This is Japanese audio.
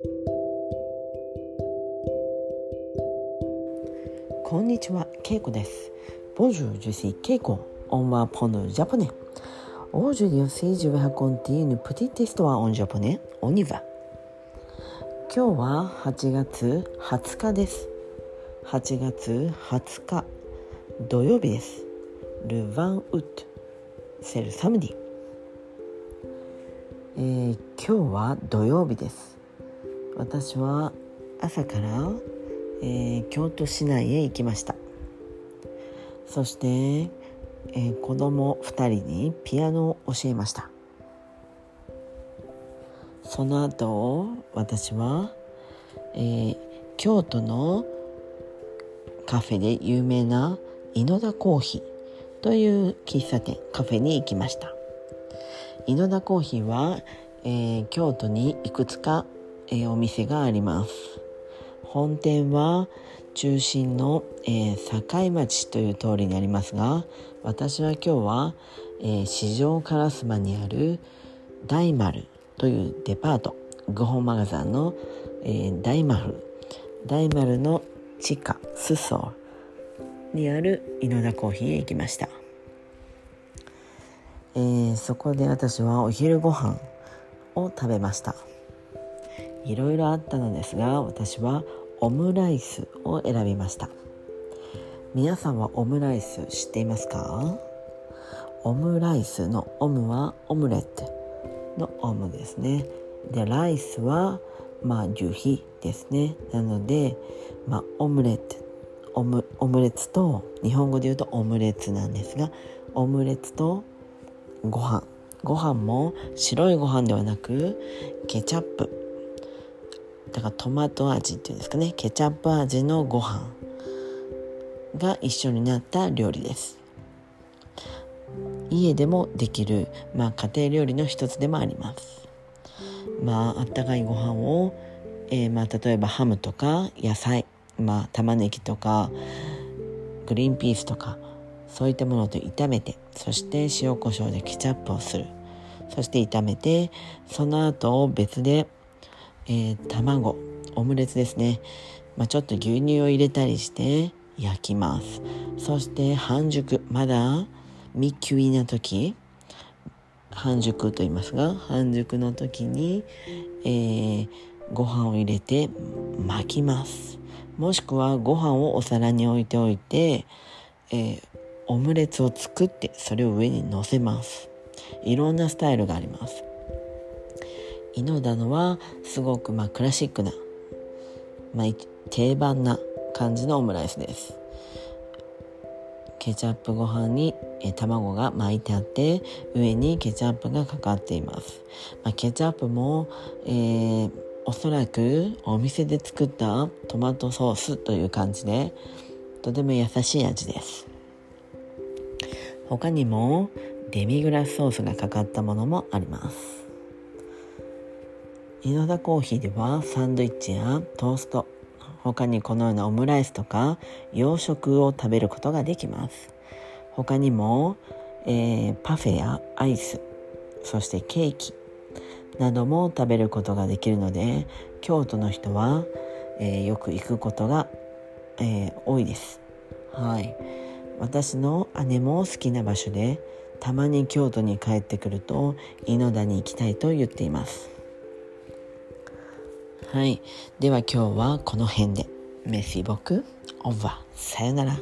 こんにちは、ケイコです。Bonjour, je suis Keiko. On va prendre le japonais. Aujourd'hui aussi, je vais raconter une petite histoire en japonais. On y va. 今日は8月20日です。8月20日土曜日です。Le 20 août. C'est le samedi. えー、今日は土曜日です。私は朝からえー、京都市内へ行きました。そして、えー、子供2人にピアノを教えました。その後私は、えー、京都のカフェで有名な井野田コーヒーという喫茶店カフェに行きました。井野田コーヒーは、えー、京都にいくつか、えー、お店があります。本店は中心の、えー、境町という通りにありますが私は今日は、えー、四条烏丸にある大丸というデパートグホマガザンの、えー、大丸大丸の地下スソーにある井野田コーヒーへ行きました、えー、そこで私はお昼ご飯を食べました。いろいろあったのですが私はオムライスを選びました。皆さんはオムライス知っていますか？オムライスのオムはオムレットのオムですね。でライスはまあ樹皮ですね。なので、まあ、オムレットオムオムレツと日本語で言うとオムレツなんですがオムレツとご飯。ご飯も白いご飯ではなくケチャップ。だからトマト味っていうんですかね。ケチャップ味のご飯が一緒になった料理です。家でもできる、まあ、家庭料理の一つでもあります。まああったかいご飯を、えー、まあ例えばハムとか野菜まあ玉ねぎとかグリーンピースとかそういったものと炒めてそして塩コショウでケチャップをする。そして炒めてその後別でえー、卵オムレツですね、まあ、ちょっと牛乳を入れたりして焼きます。そして半熟まだミキュイな時。半熟と言いますが半熟の時に、えー、ご飯を入れて巻きます。もしくはご飯をお皿に置いておいて、えー、オムレツを作ってそれを上に乗せます。いろんなスタイルがあります。イノダのはすごくまあクラシックな、まあ、定番な感じのオムライスですケチャップご飯にえ卵が巻いてあって上にケチャップがかかっています、まあ、ケチャップも、えー、おそらくお店で作ったトマトソースという感じでとても優しい味です他にもデミグラスソースがかかったものもあります井野田コーヒーではサンドイッチやトースト他にこのようなオムライスとか洋食を食べることができます。他にも、えー、パフェやアイスそしてケーキなども食べることができるので京都の人は、えー、よく行くことが、えー、多いです。はい。私の姉も好きな場所でたまに京都に帰ってくると井野田に行きたいと言っています。はい。では今日はこの辺で。メシボク、オーバー。さよなら。